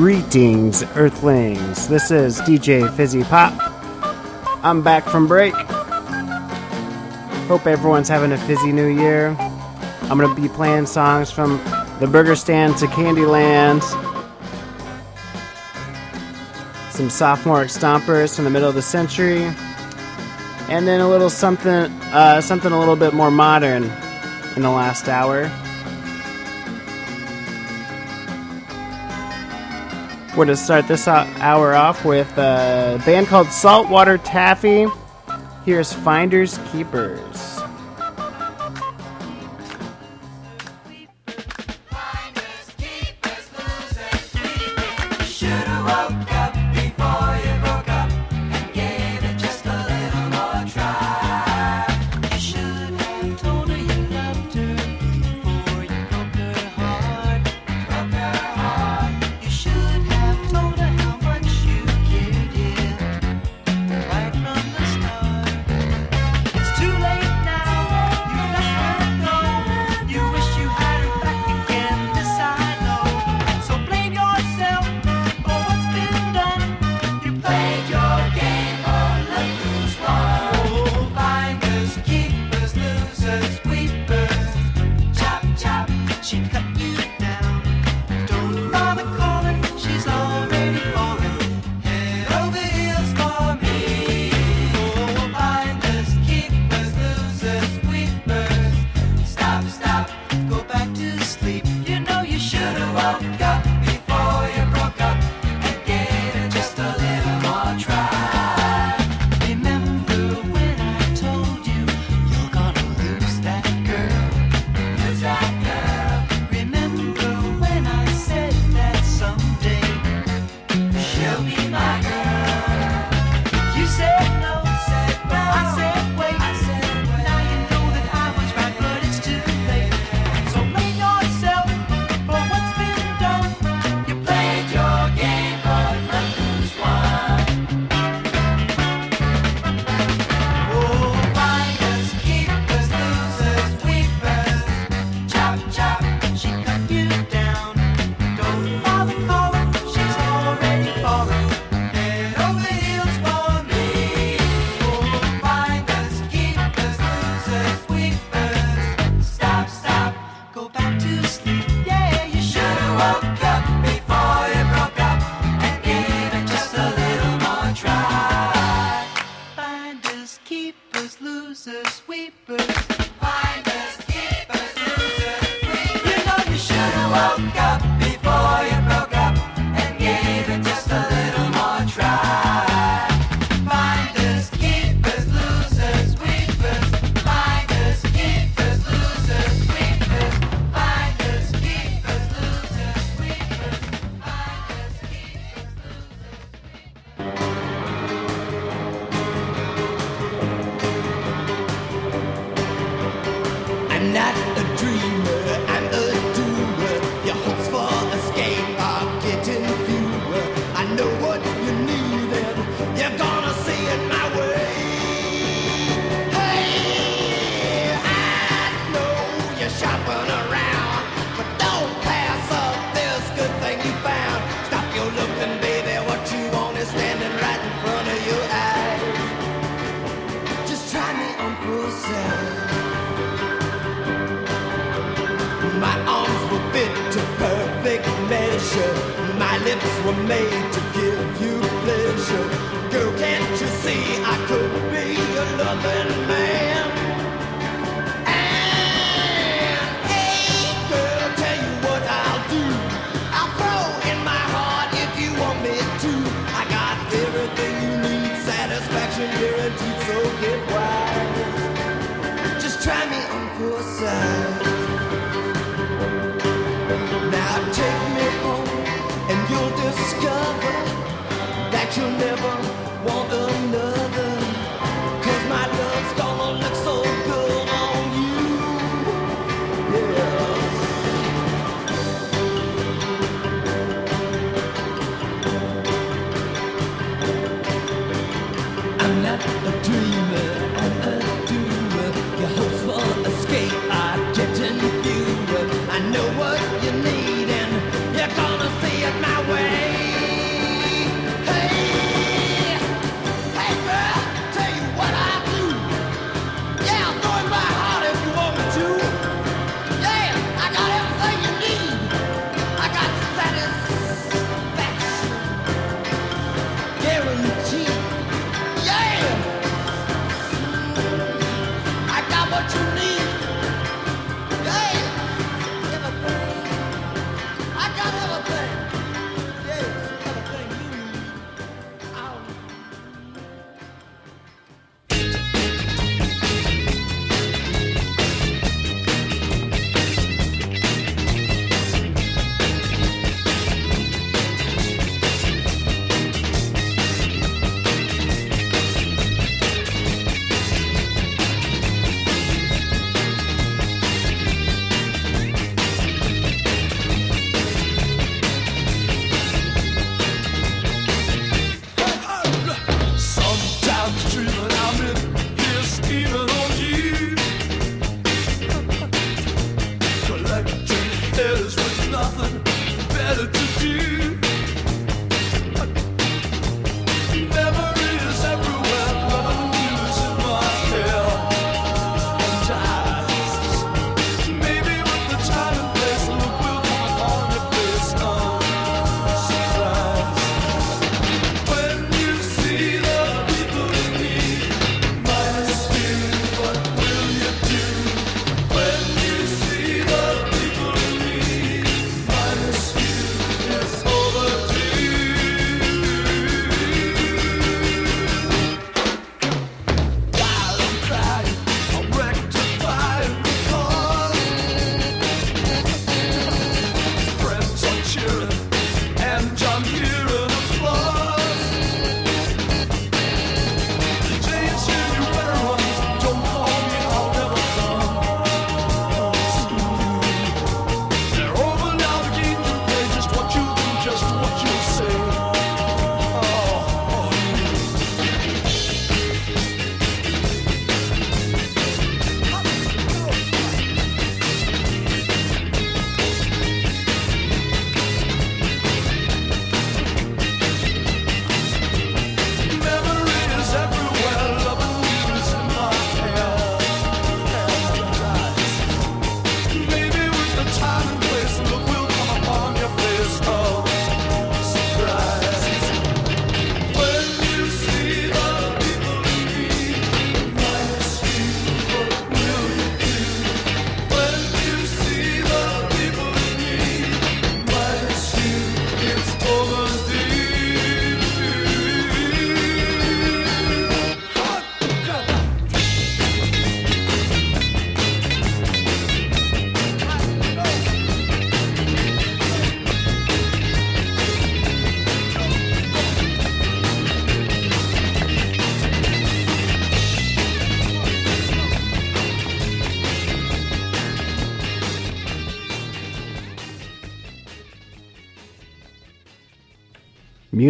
Greetings, Earthlings. This is DJ Fizzy Pop. I'm back from break. Hope everyone's having a fizzy new year. I'm going to be playing songs from the Burger Stand to Candyland. Some sophomore stompers from the middle of the century. And then a little something, uh, something a little bit more modern in the last hour. We're going to start this hour off with uh, a band called Saltwater Taffy. Here's Finders Keepers.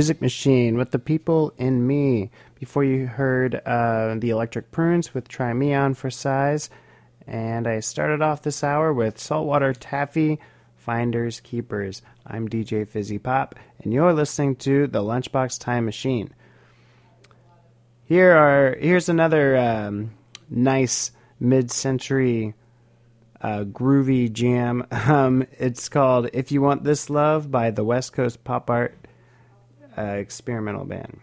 Music Machine with The People in Me. Before you heard uh, The Electric Prunes with Try Me On for Size. And I started off this hour with Saltwater Taffy, Finders Keepers. I'm DJ Fizzy Pop, and you're listening to The Lunchbox Time Machine. Here are here's another um, nice mid-century uh, groovy jam. Um, it's called "If You Want This Love" by the West Coast Pop Art uh, experimental band.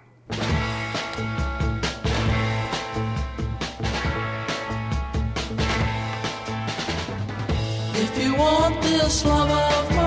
If you want this love of mine,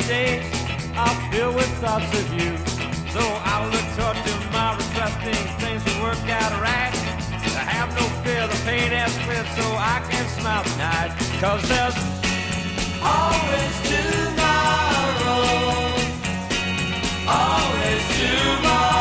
today are filled with thoughts of you. so I look toward tomorrow, trusting things will work out right. I have no fear, the pain has cleared, so I can smile tonight. Cause there's always tomorrow, always tomorrow.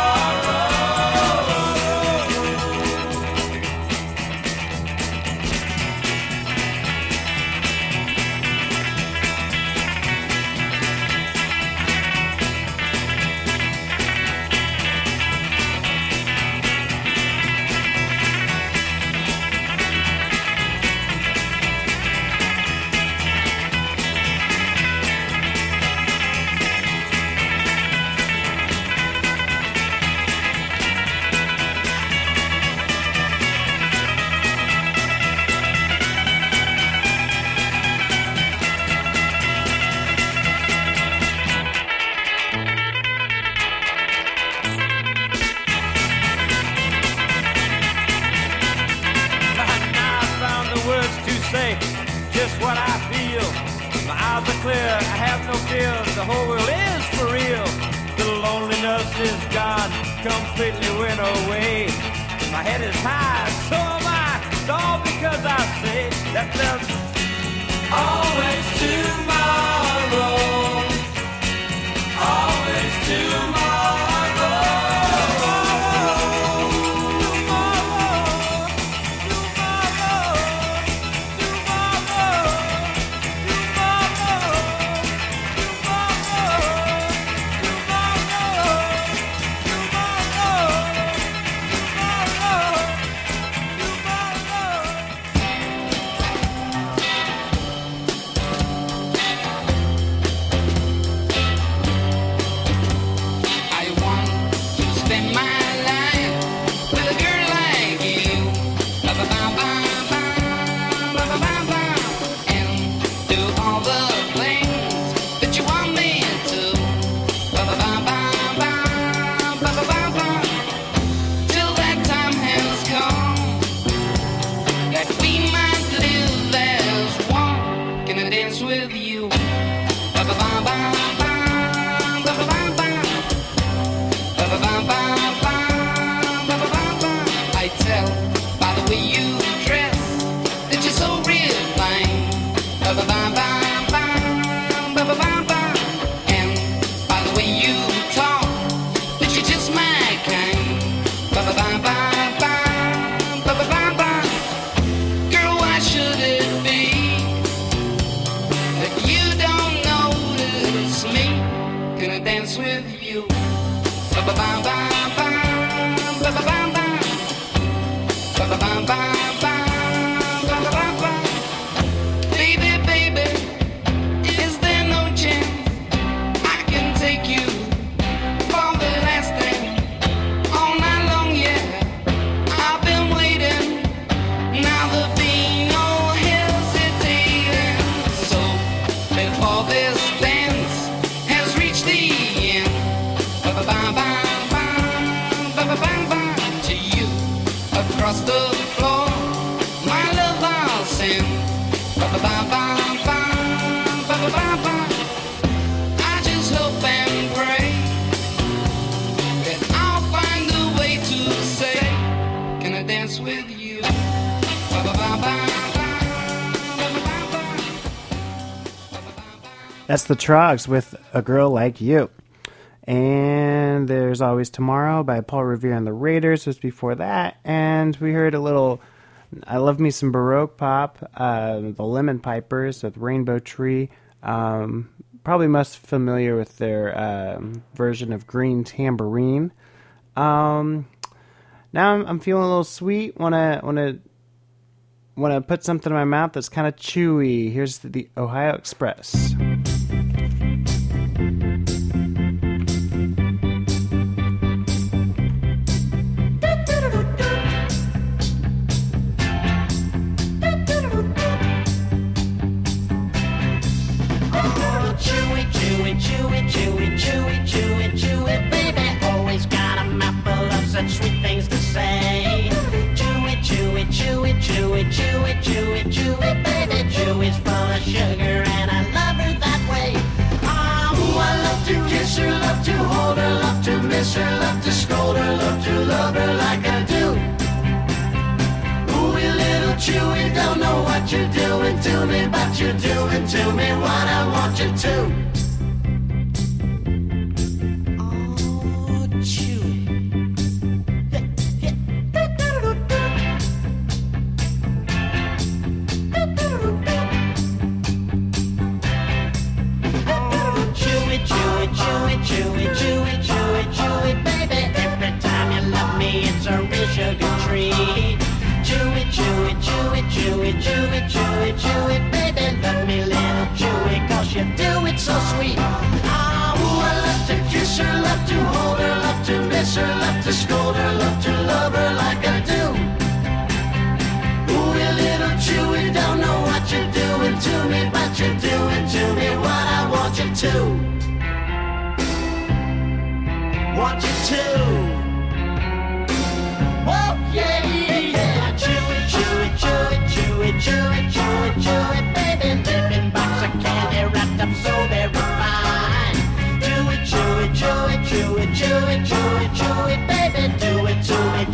That's the Troggs with A Girl Like You. And there's Always Tomorrow by Paul Revere and the Raiders was before that. And we heard a little, I love me some Baroque pop, uh, the Lemon Pipers with Rainbow Tree. Um, probably most familiar with their um, version of Green Tambourine. Um, now I'm, I'm feeling a little sweet. Wanna wanna wanna put something in my mouth that's kind of chewy. Here's the, the Ohio Express. Chewy, chewy, chewy, chewy, chewy, chewy, baby. Baby. Chewy's full of sugar to hold her, love to miss her, love to scold her, love to love her like I do. Ooh, little chewy, don't know what you're doing to me, but you're doing to me what I want you to. Chewy, chewy, chewy, baby. Love me, little chewy, cause you do it so sweet. Ah, ooh, I love to kiss her, love to hold her, love to miss her, love to scold her, love to love her like I do. Ooh, you little chewy, don't know what you're doing to me, but you're doing to me what I want you to. Want you to. chew it, chew it, chew it, baby. Live in box of candy wrapped up so very fine. Do it, chew it, chew it, chew it, chew it, chew it, chew it, baby. Do it, chew it.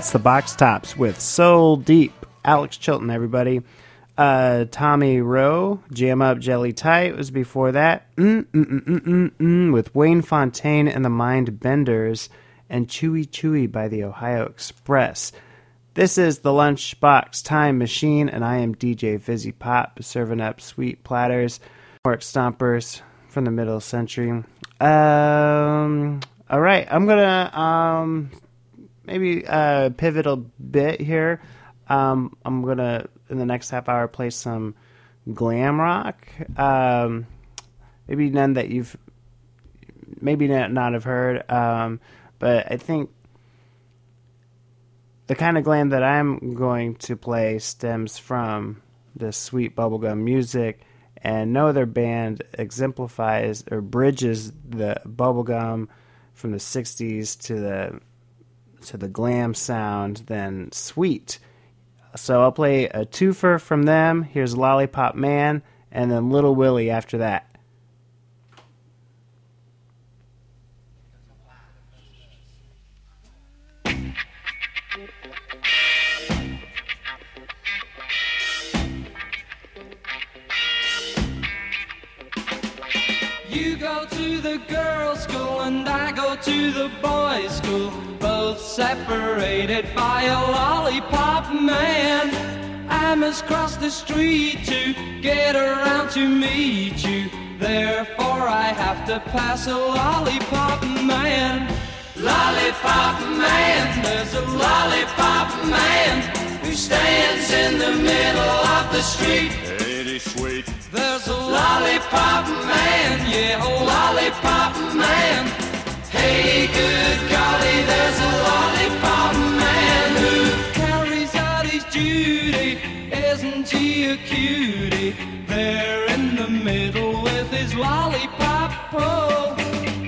That's the Box Tops with Soul Deep. Alex Chilton, everybody. Uh, Tommy Roe, Jam Up Jelly Tight was before that. Mm, mm, mm, with Wayne Fontaine and the Mindbenders, and Chewy Chewy by the Ohio Express. This is the Lunchbox Time Machine, and I am DJ Fizzy Pop, serving up sweet platters, pork stompers from the middle century. Um, all right, I'm gonna um, maybe uh, pivot a bit here. Um, I'm gonna in the next half hour play some glam rock. Um, maybe none that you've maybe not, not have heard, um, but I think the kind of glam that I'm going to play stems from this sweet bubblegum music, and no other band exemplifies or bridges the bubblegum from the 60s to the to the glam sound than Sweet. So I'll play a twofer from them. Here's Lollipop Man, and then Little Willie after that. You go to the girls' school and I go to the boys' school, separated by a lollipop man. I must cross the street to get around to meet you. Therefore, I have to pass a lollipop man. Lollipop man, there's a lollipop man who stands in the middle of the street. There's a lollipop man, yeah, a lollipop man. Hey, good golly, there's a lollipop man who carries out his duty. Isn't he a cutie? There in the middle with his lollipop pole.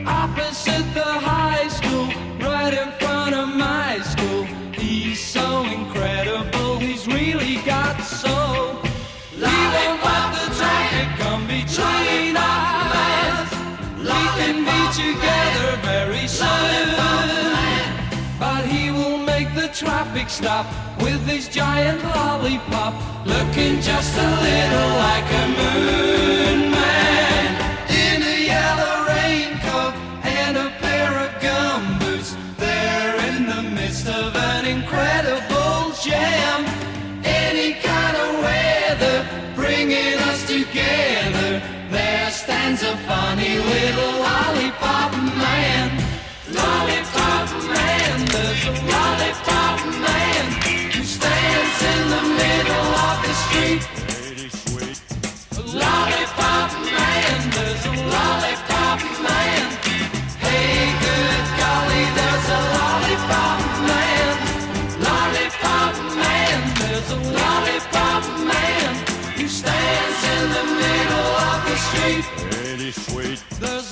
Opposite the high school, right in front of my school. He's so incredible, he's really got soul. He won't the traffic between us. We can be together traffic stop with his giant lollipop, looking just a little like a moon man. In a yellow raincoat and a pair of gum boots, they're in the midst of an incredible jam. Any kind of weather bringing us together. There stands a funny little lollipop the street. There's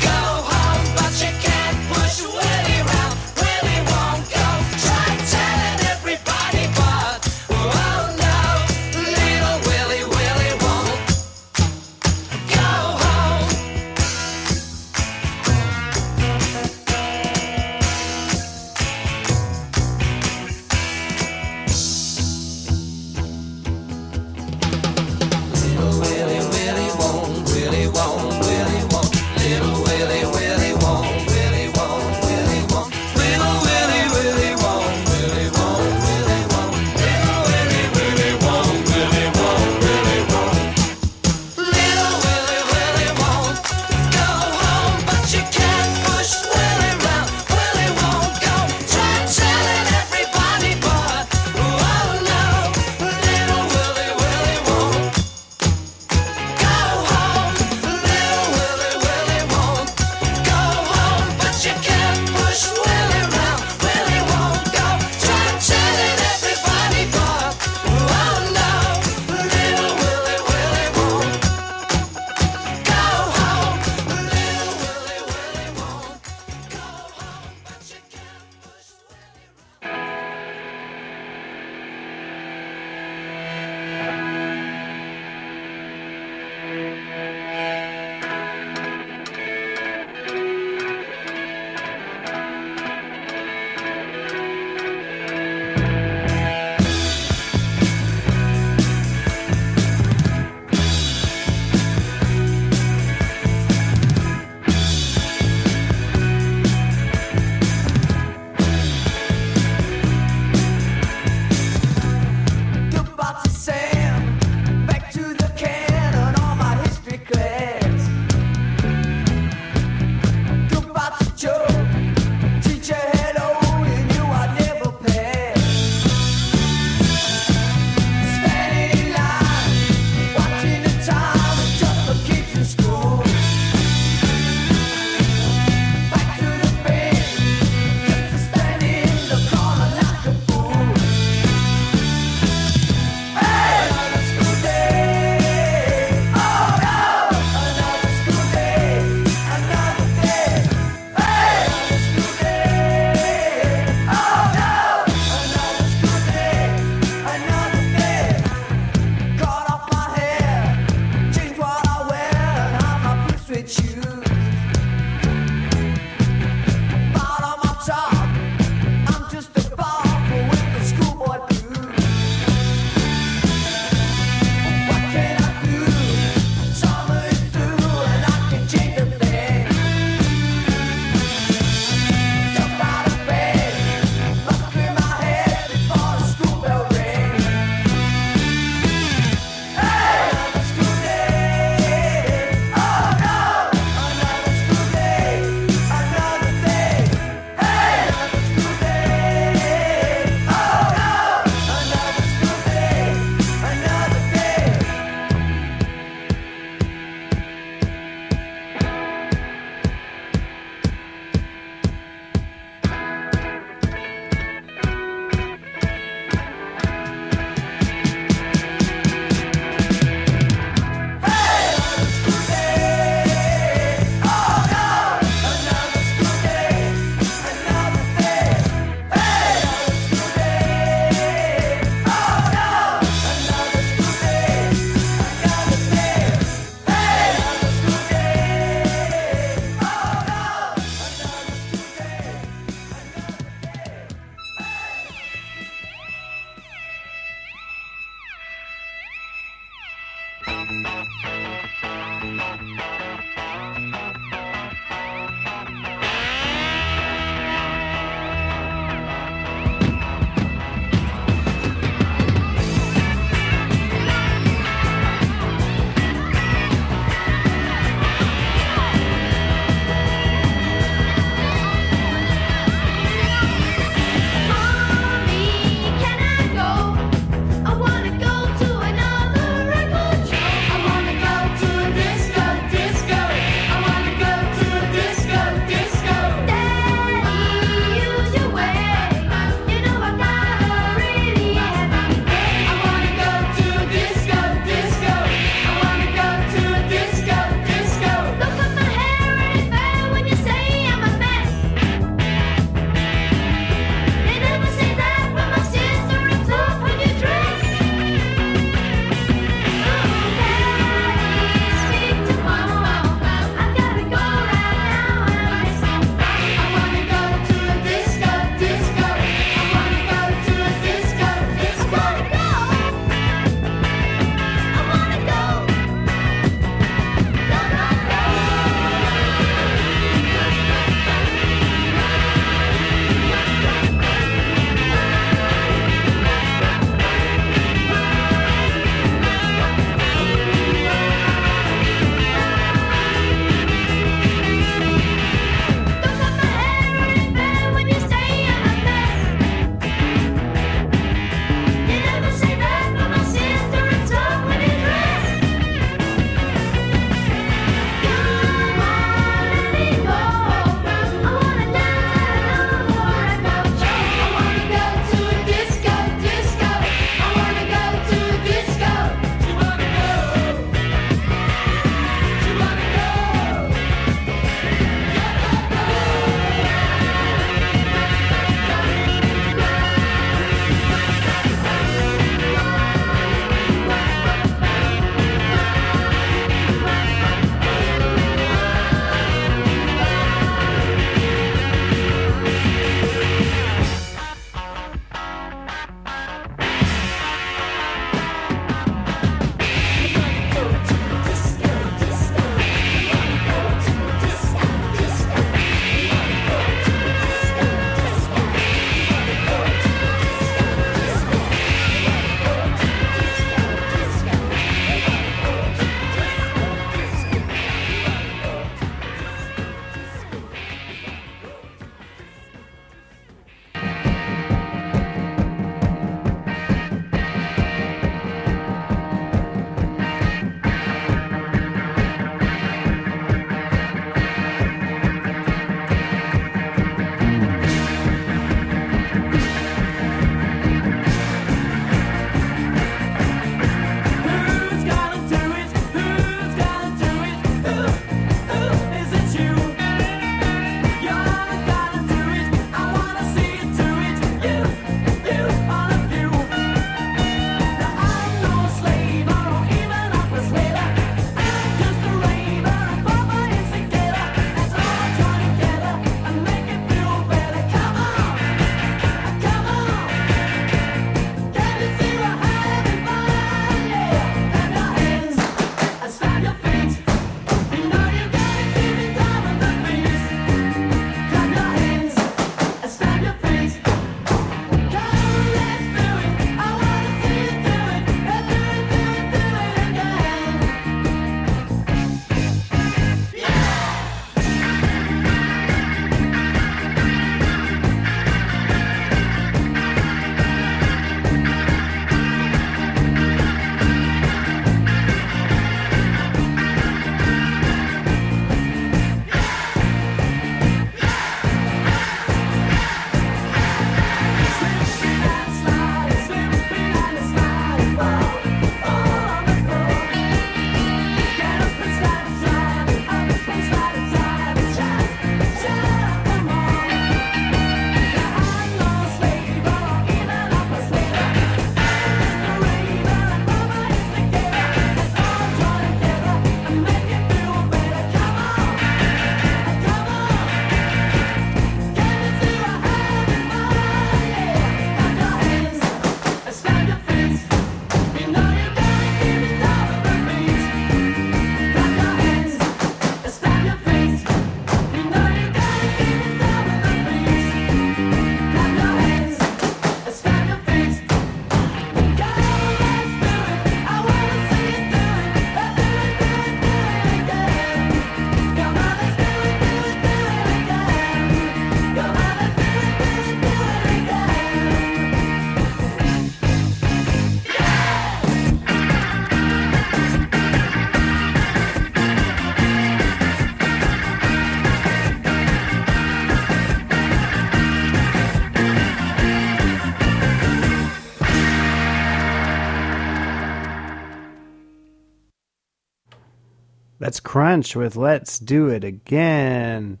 That's Crunch with Let's Do It Again.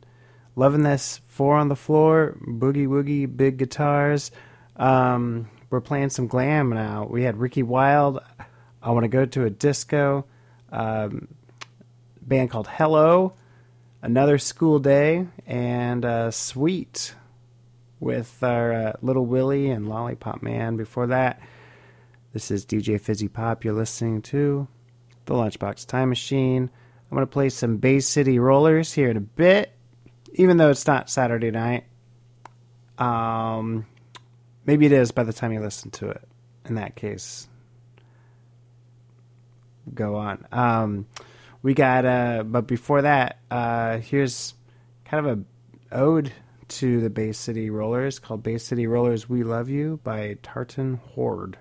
Loving this four on the floor, boogie woogie, big guitars. Um, we're playing some glam now. We had Ricky Wilde, I Want to Go to a Disco, um, band called Hello, Another School Day, and uh, Sweet with our uh, Little Willie and Lollipop Man. Before that, this is DJ Fizzy Pop. You're listening to the Lunchbox Time Machine. I'm going to play some Bay City Rollers here in a bit, even though it's not Saturday night. Um, maybe it is by the time you listen to it. In that case, go on. Um, we got, uh, but before that, uh, here's kind of a ode to the Bay City Rollers called Bay City Rollers We Love You by Tartan Horde.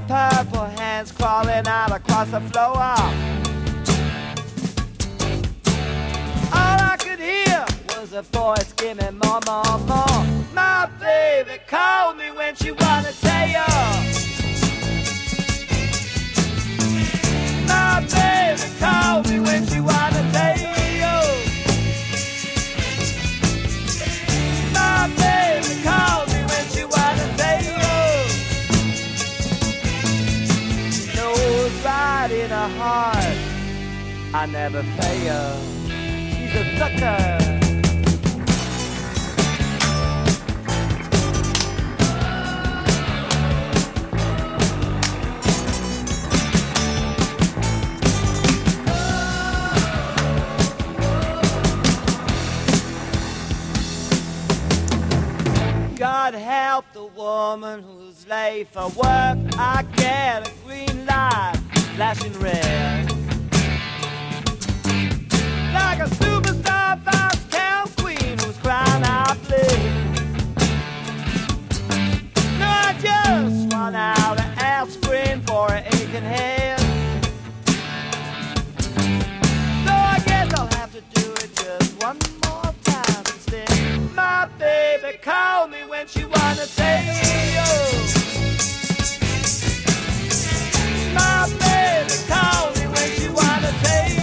Purple hands crawling out across the floor. All I could hear was a voice screaming more, more, more. My baby called me when she wanna tell you. Oh. My baby called me when she wanna tell you. Oh. Heart, I never fail. She's a sucker. God help the woman who's late for work. I get a green light flashing red. Like a superstar fast count queen who's crying out bleed. No, I just run out of aspirin for an aching head. So I guess I'll have to do it just one more time instead. My baby called me when she wanna take you. My baby called me when she wanna take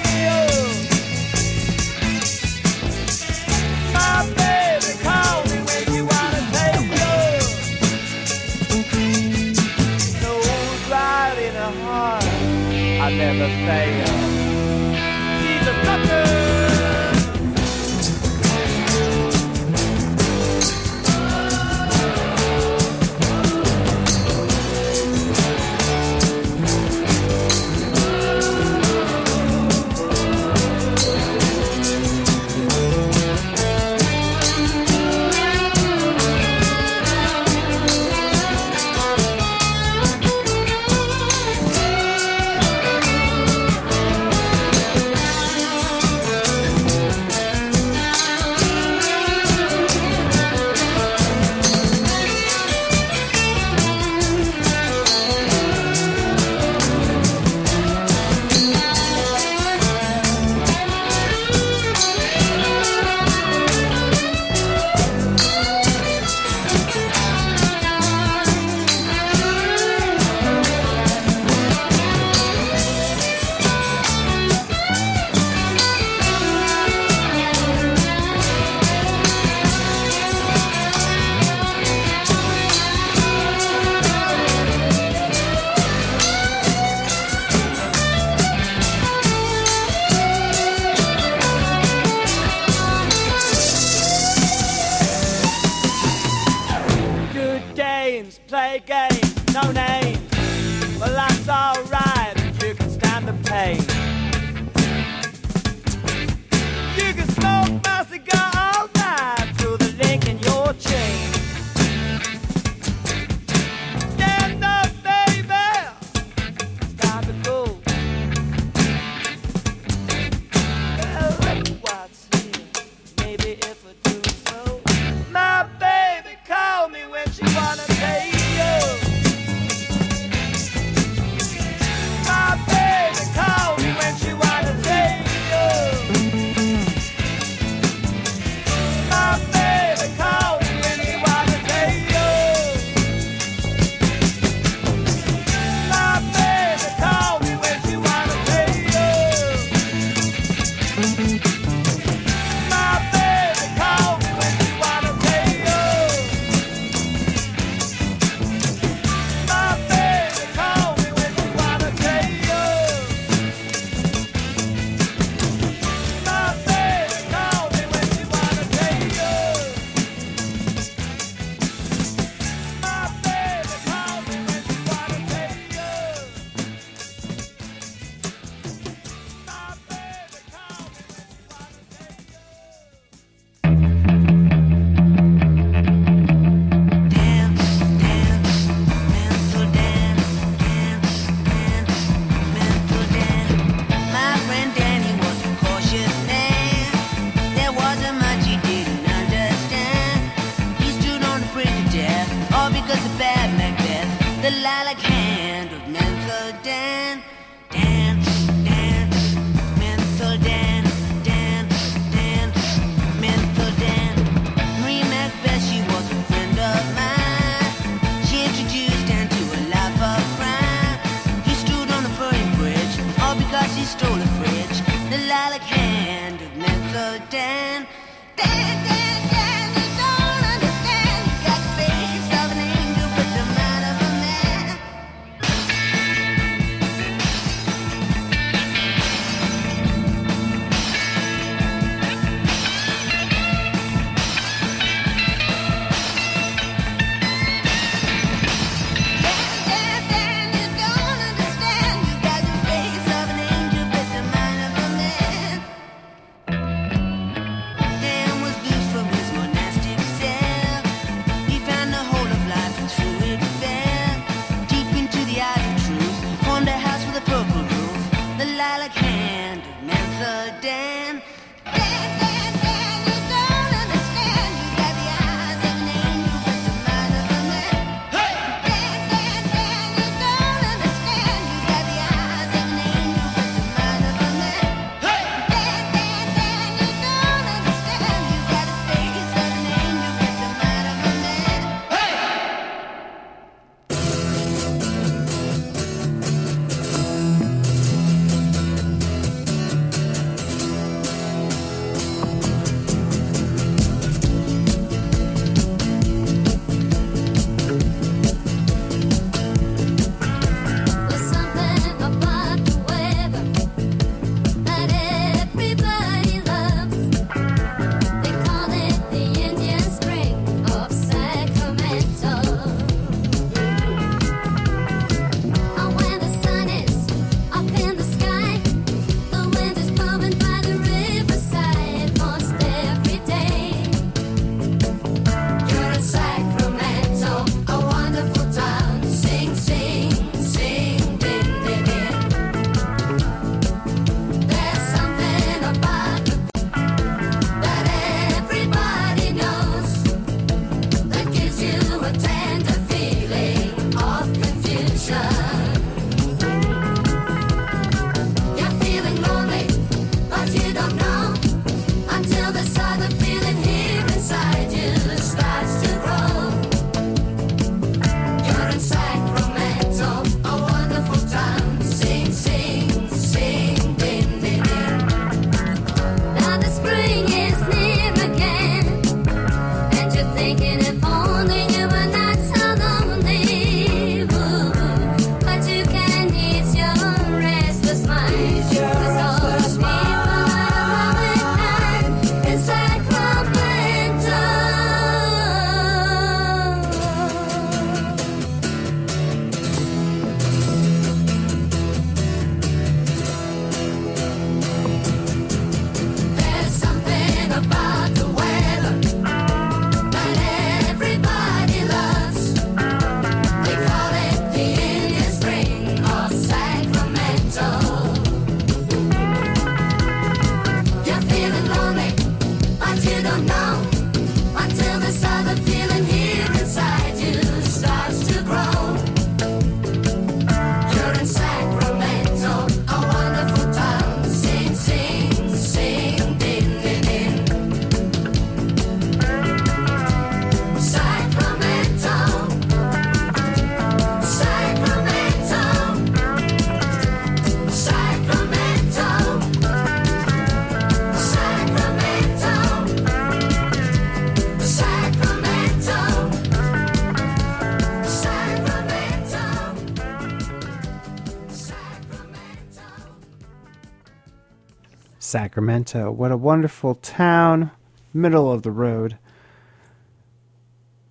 Sacramento. What a wonderful town, middle of the road.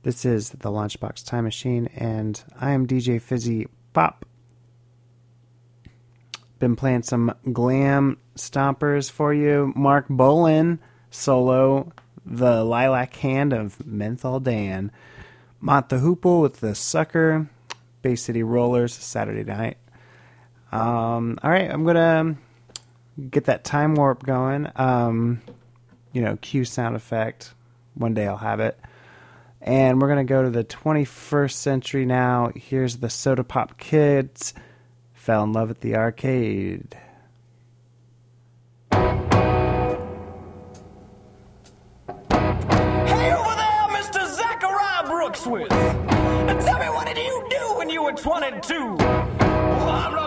This is the Lunchbox Time Machine, and I am DJ Fizzy Pop. Been playing some glam stompers for you. Marc Bolan, solo, the lilac hand of Menthol Dan. Mott the Hoople with the Sucker. Bay City Rollers, Saturday night. Um, all right, I'm going to get that time warp going. Um, you know, cue sound effect. One day I'll have it. And we're going to go to the 21st century now. Here's the Soda Pop Kids. Fell in love at the arcade. With. And tell me, what did you do when you were 22? Well,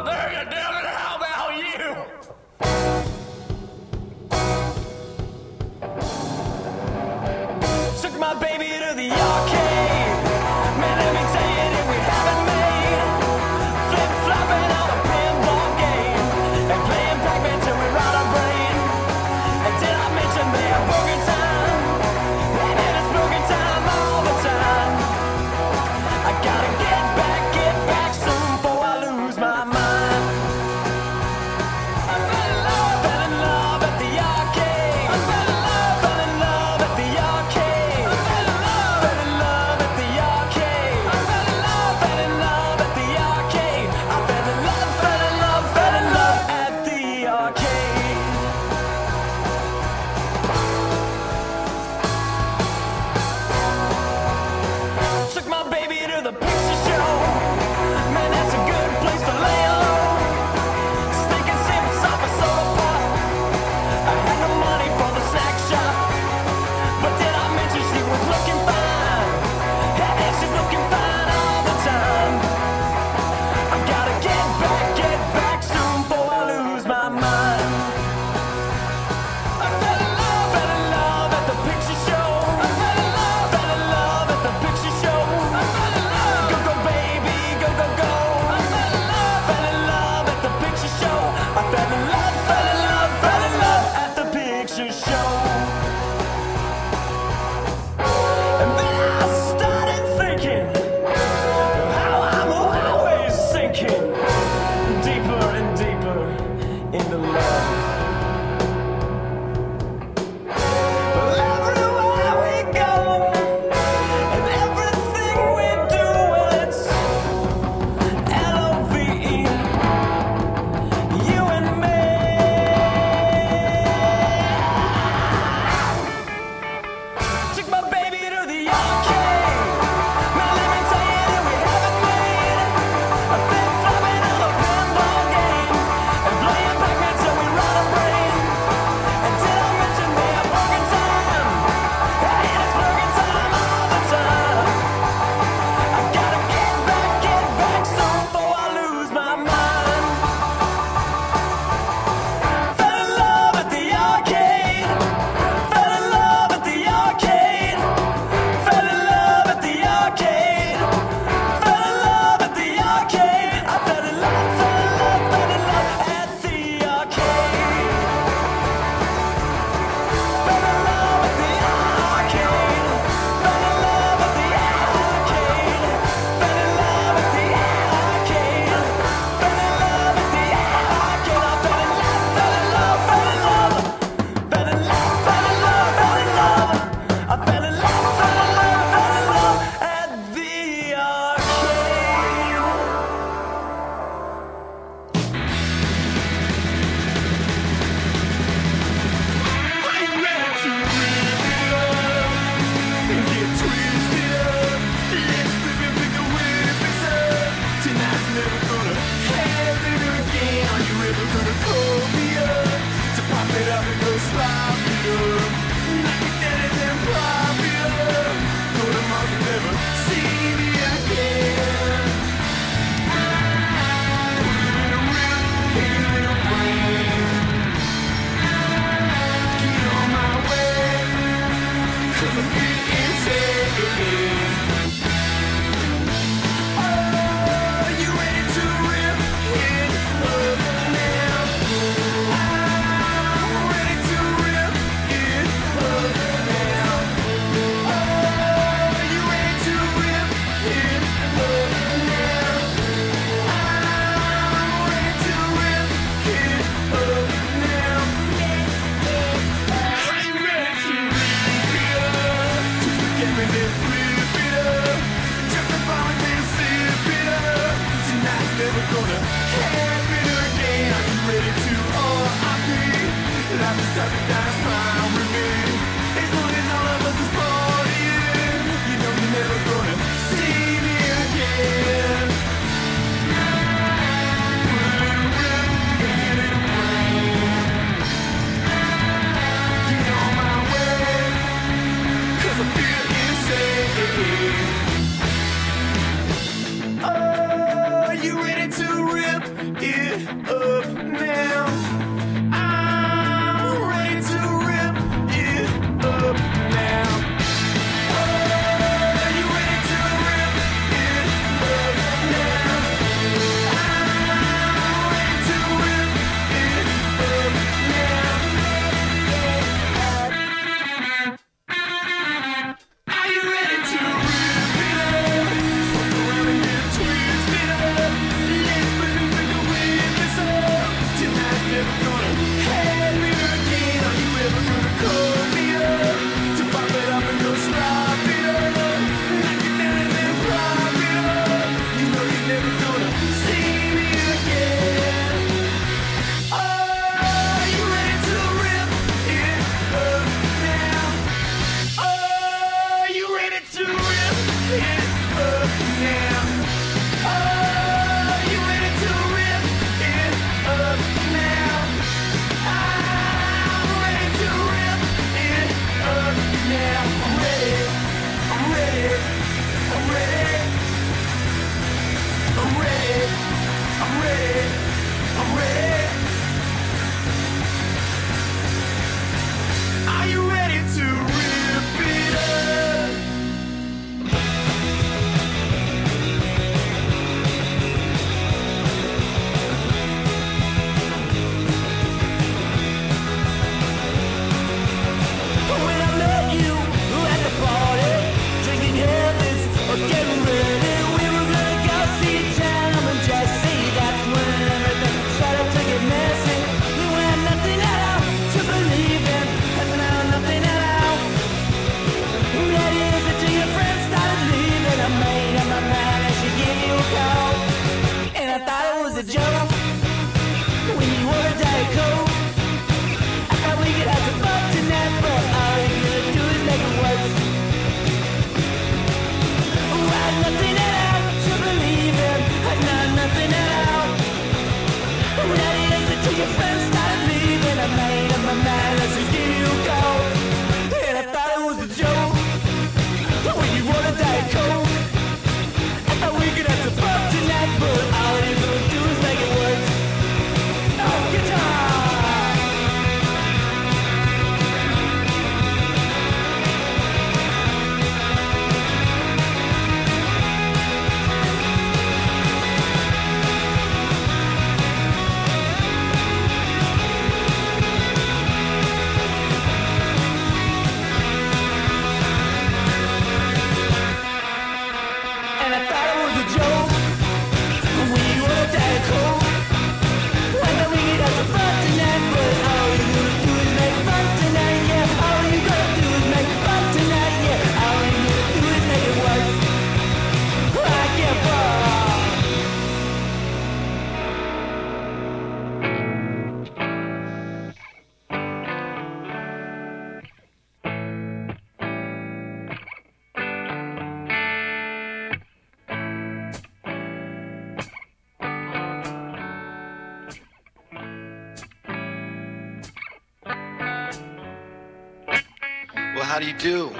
how do you do?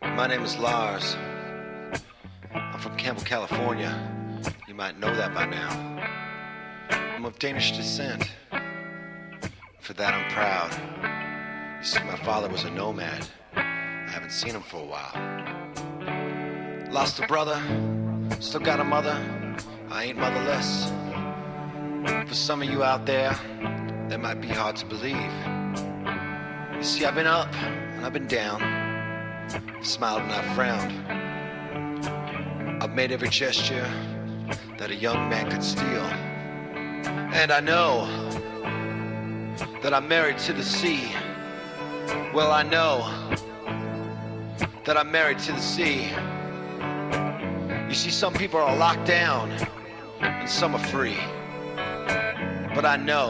My name is Lars. I'm from Campbell, California. You might know that by now. I'm of Danish descent. For that, I'm proud. You see, my father was a nomad. I haven't seen him for a while. Lost a brother, still got a mother. I ain't motherless. For some of you out there, that might be hard to believe. See, I've been up and I've been down, I've smiled and I've frowned. I've made every gesture that a young man could steal. And I know that I'm married to the sea. Well, I know that I'm married to the sea. You see, some people are locked down and some are free. But I know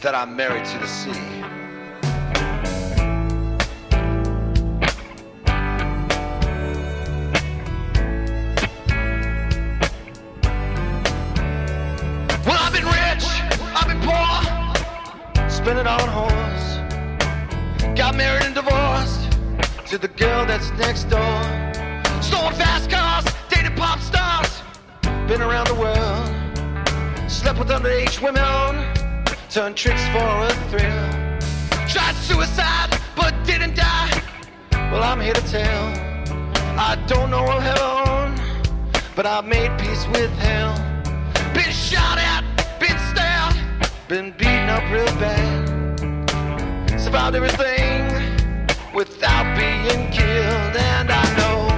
that I'm married to the sea. To the girl that's next door. Stolen fast cars, dated pop stars, been around the world. Slept with underage women, turned tricks for a thrill. Tried suicide, but didn't die. Well, I'm here to tell. I don't know of heaven, but I've made peace with hell. Been shot at, been stabbed, been beaten up real bad. Survived everything without being killed, and I know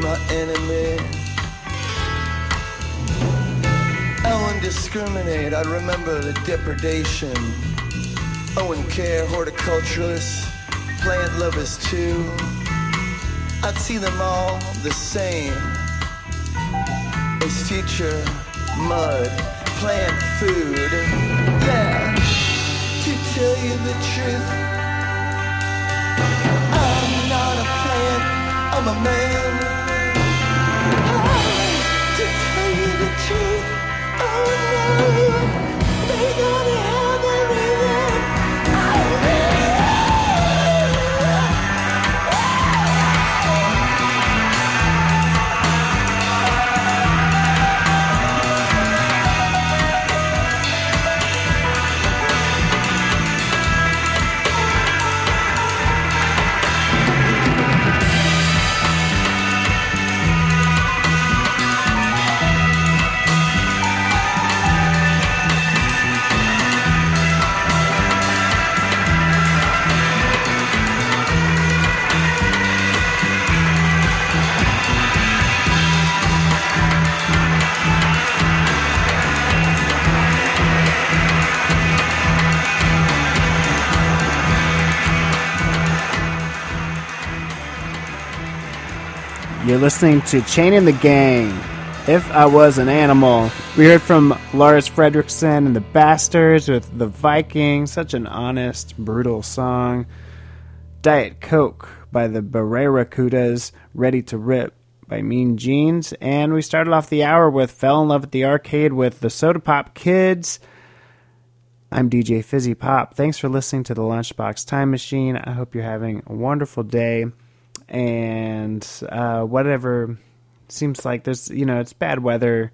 my enemy. I wouldn't discriminate, I'd remember the depredation. I wouldn't care, horticulturalists, plant lovers too. I'd see them all the same is future mud, plant food. Yeah, to tell you the truth, I'm not a plant, I'm a man. They gonna have You're listening to Chain and the Gang. If I Was an Animal. We heard from Lars Frederiksen and the Bastards with The Viking. Such an honest, brutal song. Diet Coke by the Barracudas. Ready to Rip by Mean Jeans. And we started off the hour with Fell in Love at the Arcade with the Soda Pop Kids. I'm DJ Fizzy Pop. Thanks for listening to the Lunchbox Time Machine. I hope you're having a wonderful day. And uh, whatever seems like there's, you know, it's bad weather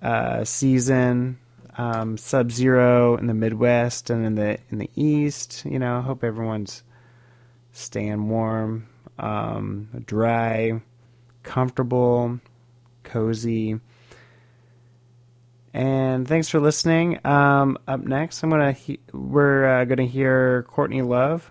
uh, season, um, sub zero in the Midwest and in the in the East. You know, hope everyone's staying warm, um, dry, comfortable, cozy. And thanks for listening. Um, up next, I'm gonna he- we're uh, gonna hear Courtney Love.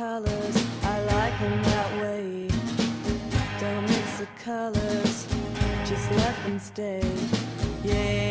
colors, I like them that way. Don't mix the colors, just let them stay. Yeah.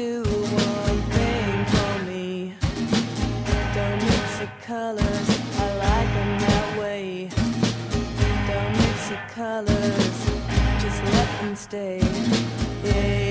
do one thing for me. Don't mix the colors, I like them that way. Don't mix the colors, just let them stay. Yeah.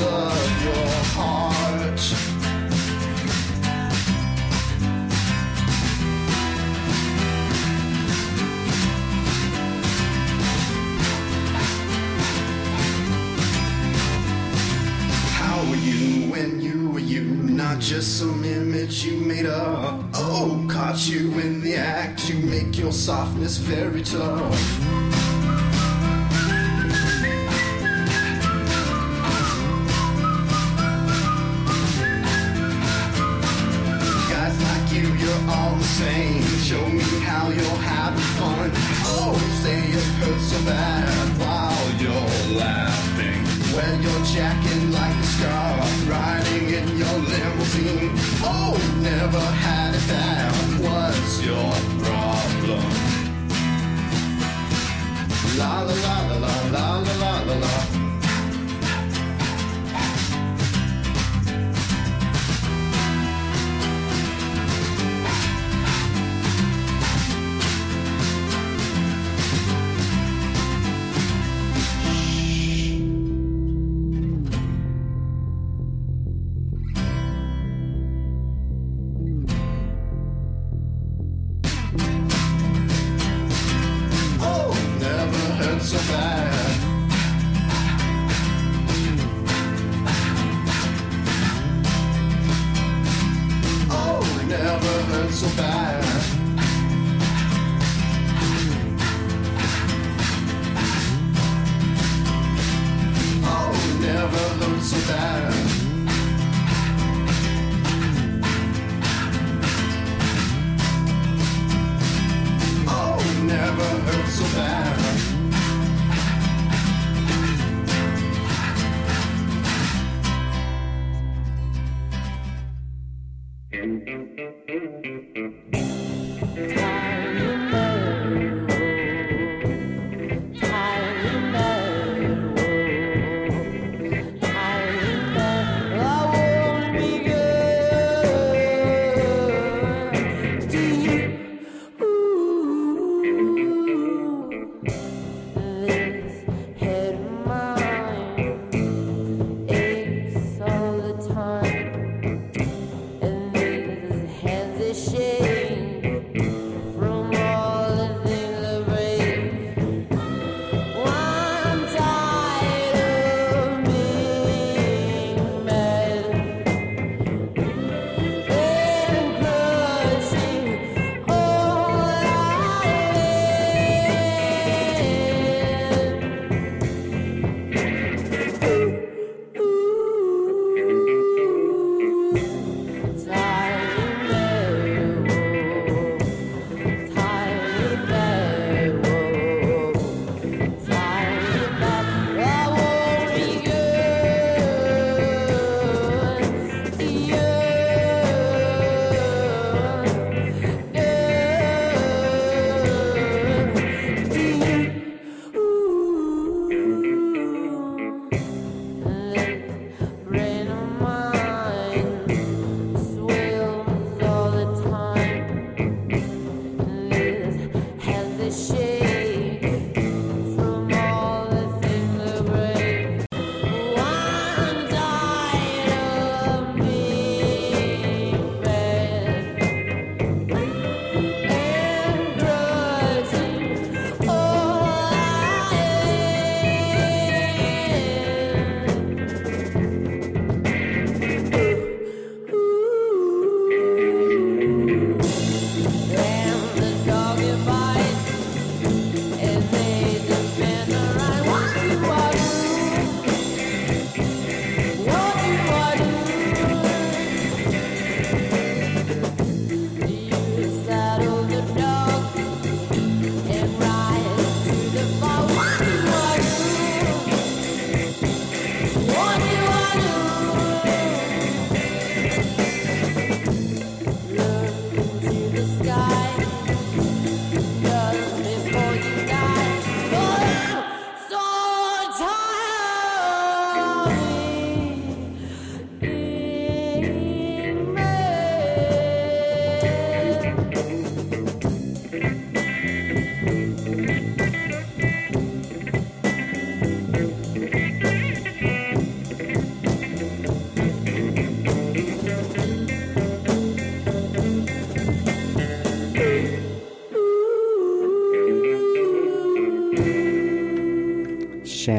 of your heart. How were you when you were you? Not just some image you made up. Oh, caught you in the act. You make your softness very tough.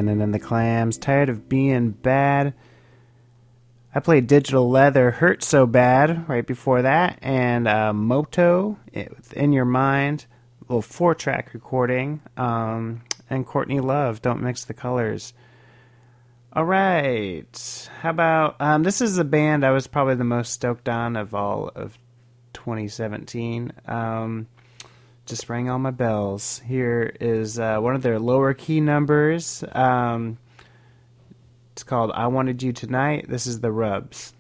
Lennon and the Clams. Tired of being bad. I played Digital Leather Hurt So Bad right before that, and uh, Moto, eh, In Your Mind, little four track recording, um, and Courtney Love, Don't Mix the Colors. All right, how about um, this is the band I was probably the most stoked on of all of 2017. Um, just rang all my bells. Here is uh, one of their lower key numbers. Um, it's called I Wanted You Tonight. This is The Rubs.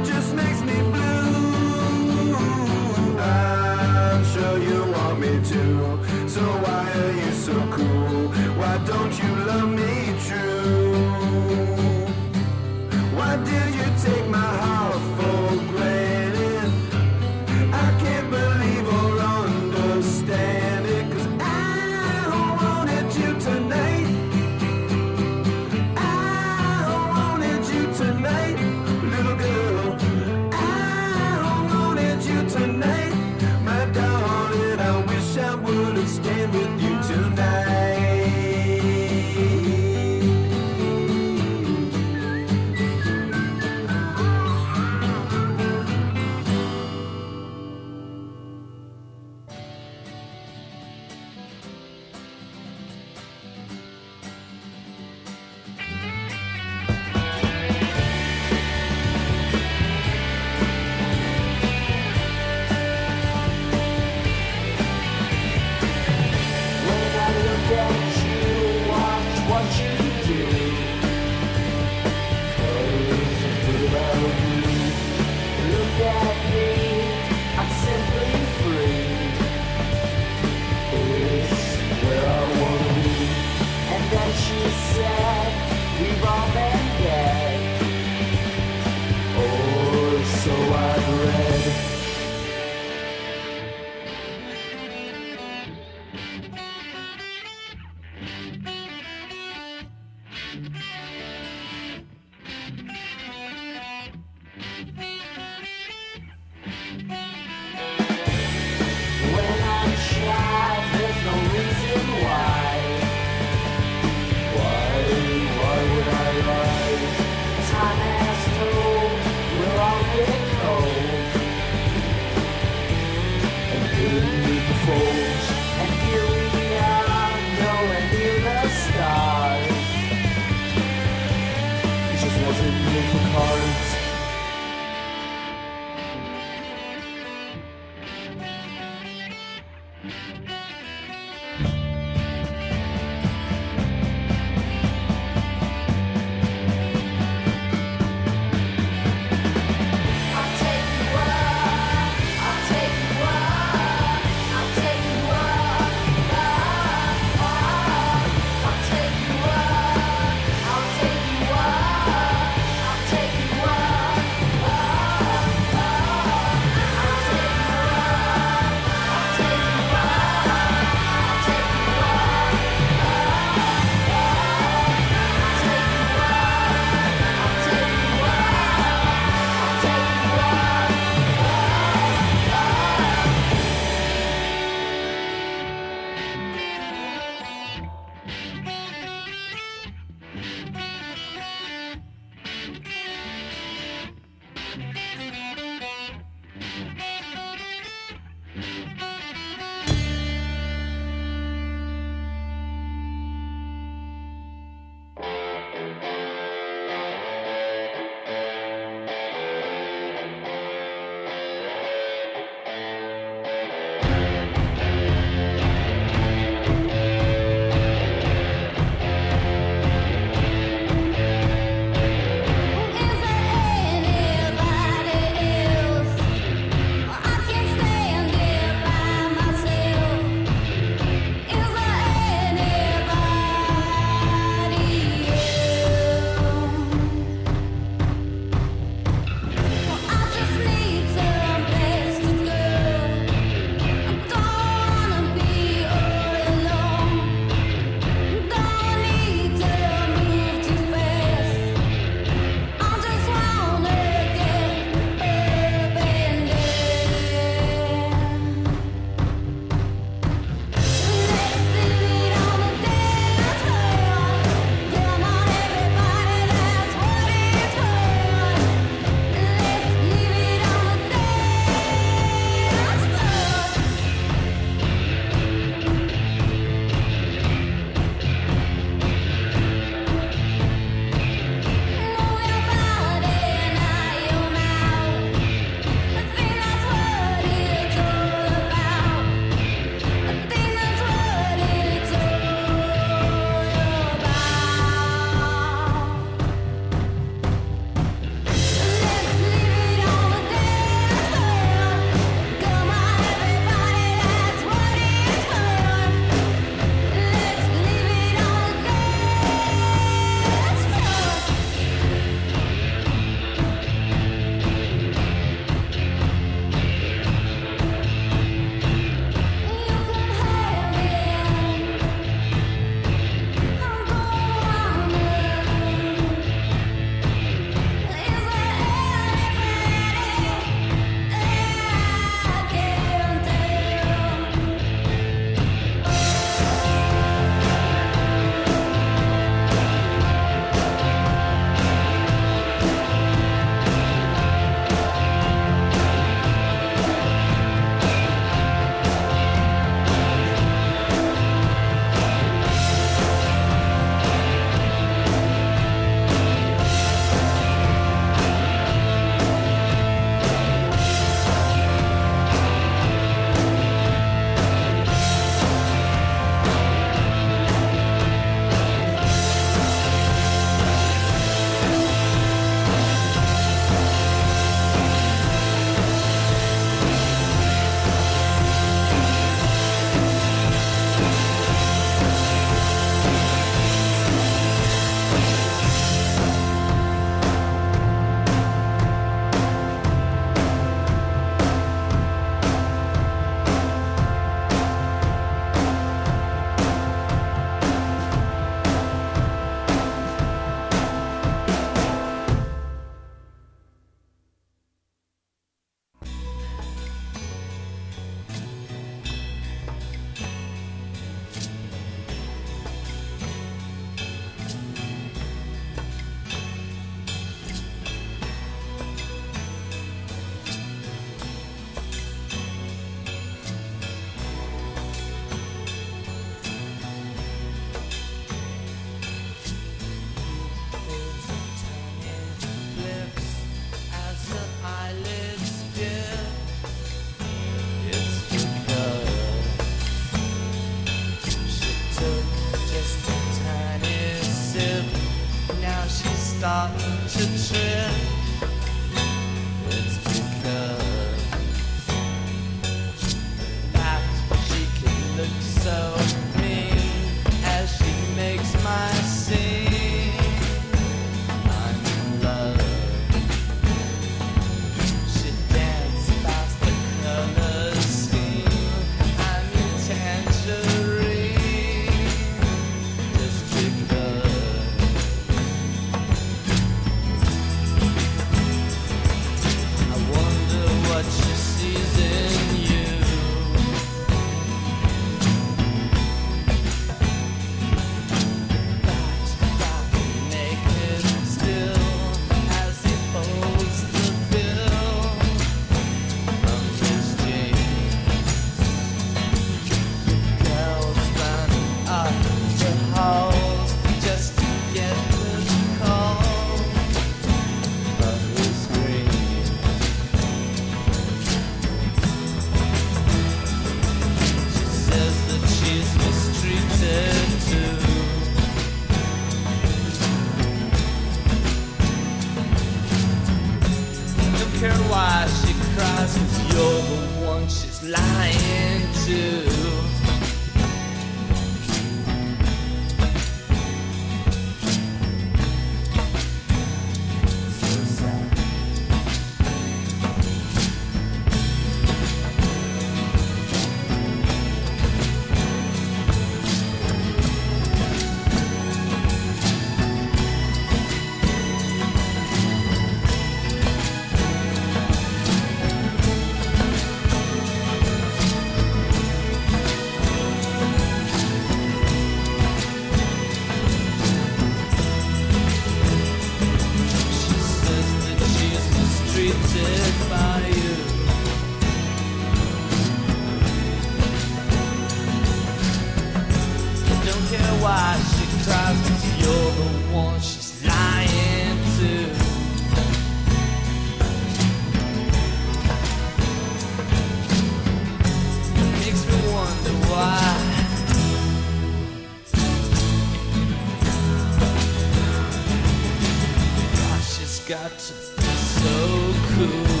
Got to be so cool.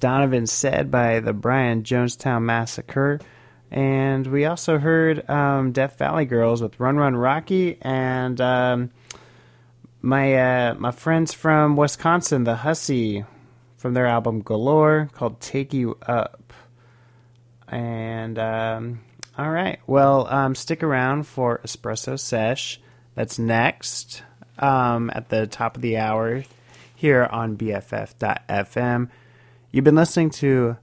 Donovan Said by the Brian Jonestown Massacre. And we also heard um, Death Valley Girls with Run Run Rocky and um, my uh, my friends from Wisconsin, the Hussy, from their album Galore called Take You Up. And um, all right, well, um, stick around for Espresso Sesh. That's next um, at the top of the hour here on BFF.fm. You've been listening to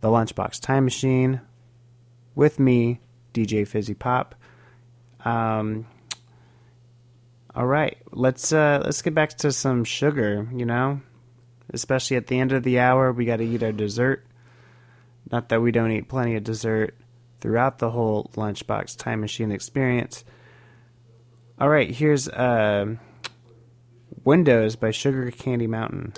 the Lunchbox Time Machine with me, DJ Fizzy Pop. Um, all right, let's uh, let's get back to some sugar. You know, especially at the end of the hour, we got to eat our dessert. Not that we don't eat plenty of dessert throughout the whole Lunchbox Time Machine experience. All right, here's uh, Windows by Sugar Candy Mountain.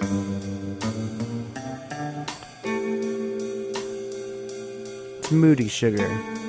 Moody sugar.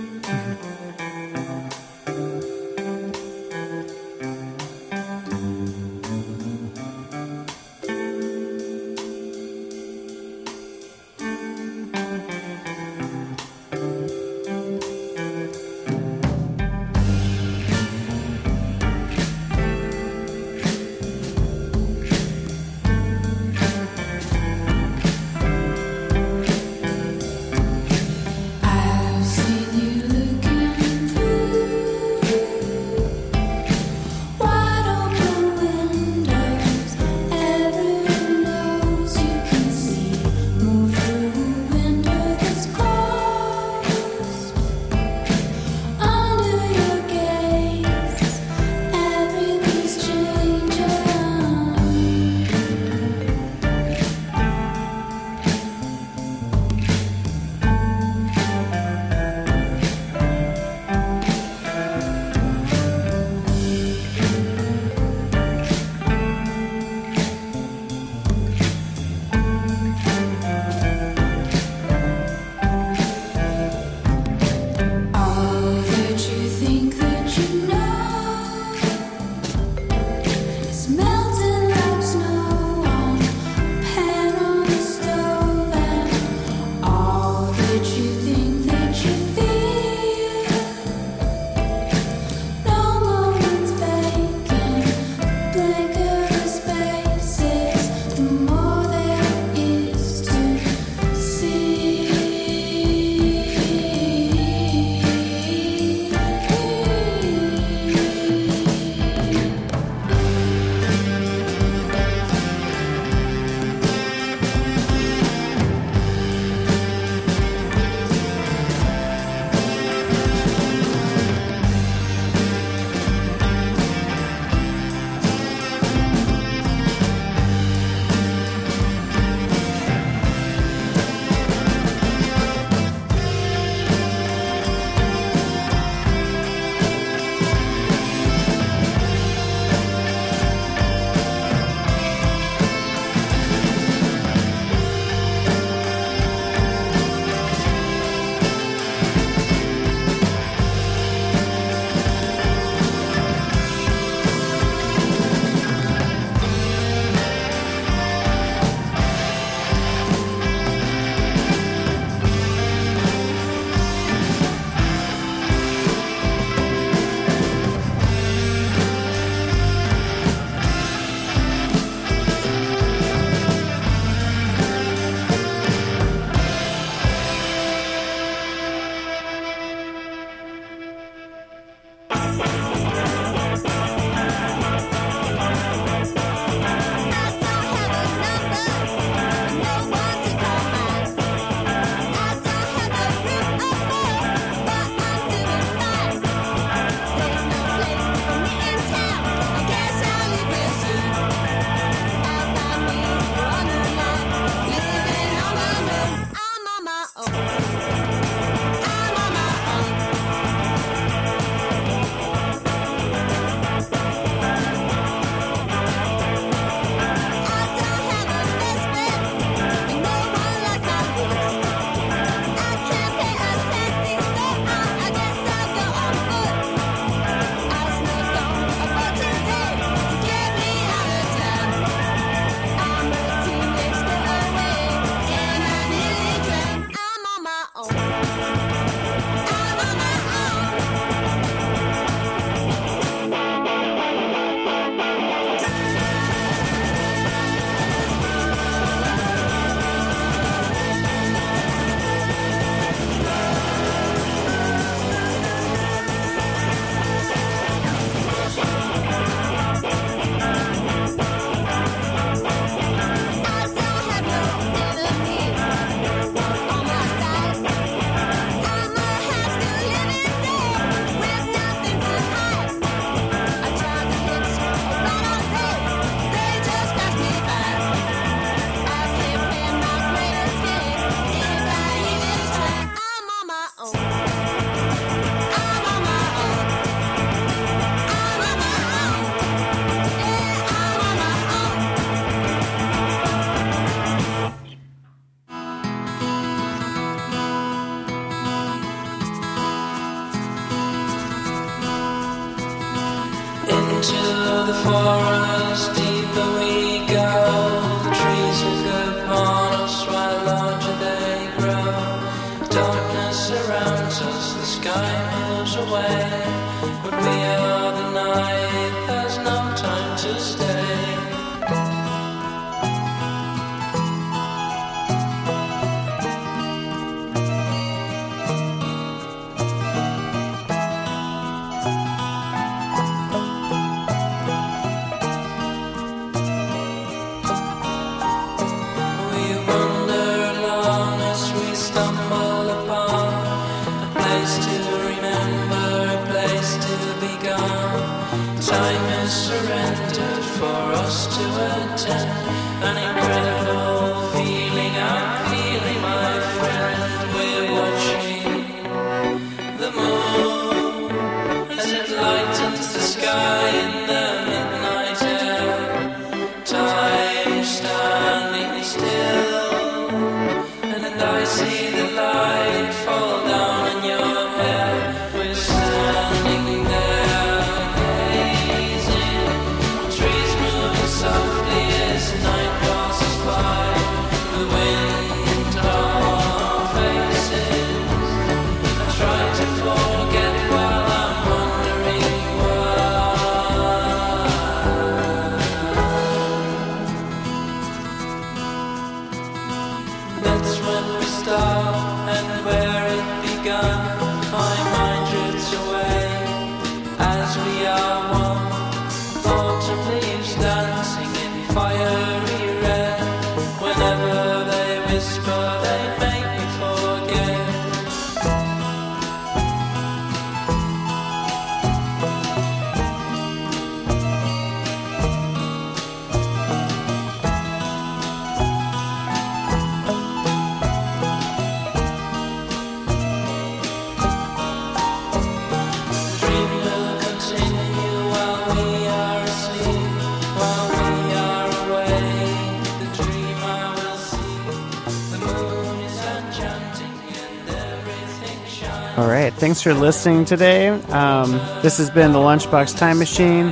for listening today. Um, this has been the Lunchbox Time Machine.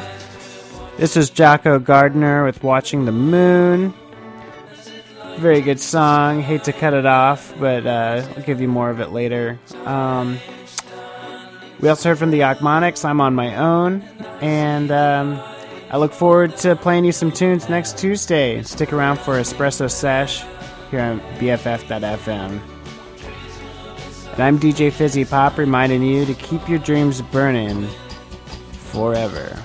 This is Jacco Gardner with Watching the Moon. Very good song. Hate to cut it off, but uh, I'll give you more of it later. Um, we also heard from the Achmonics, I'm on my own. And um, I look forward to playing you some tunes next Tuesday. Stick around for Espresso Sesh here on BFF.FM. And I'm DJ Fizzy Pop reminding you to keep your dreams burning forever.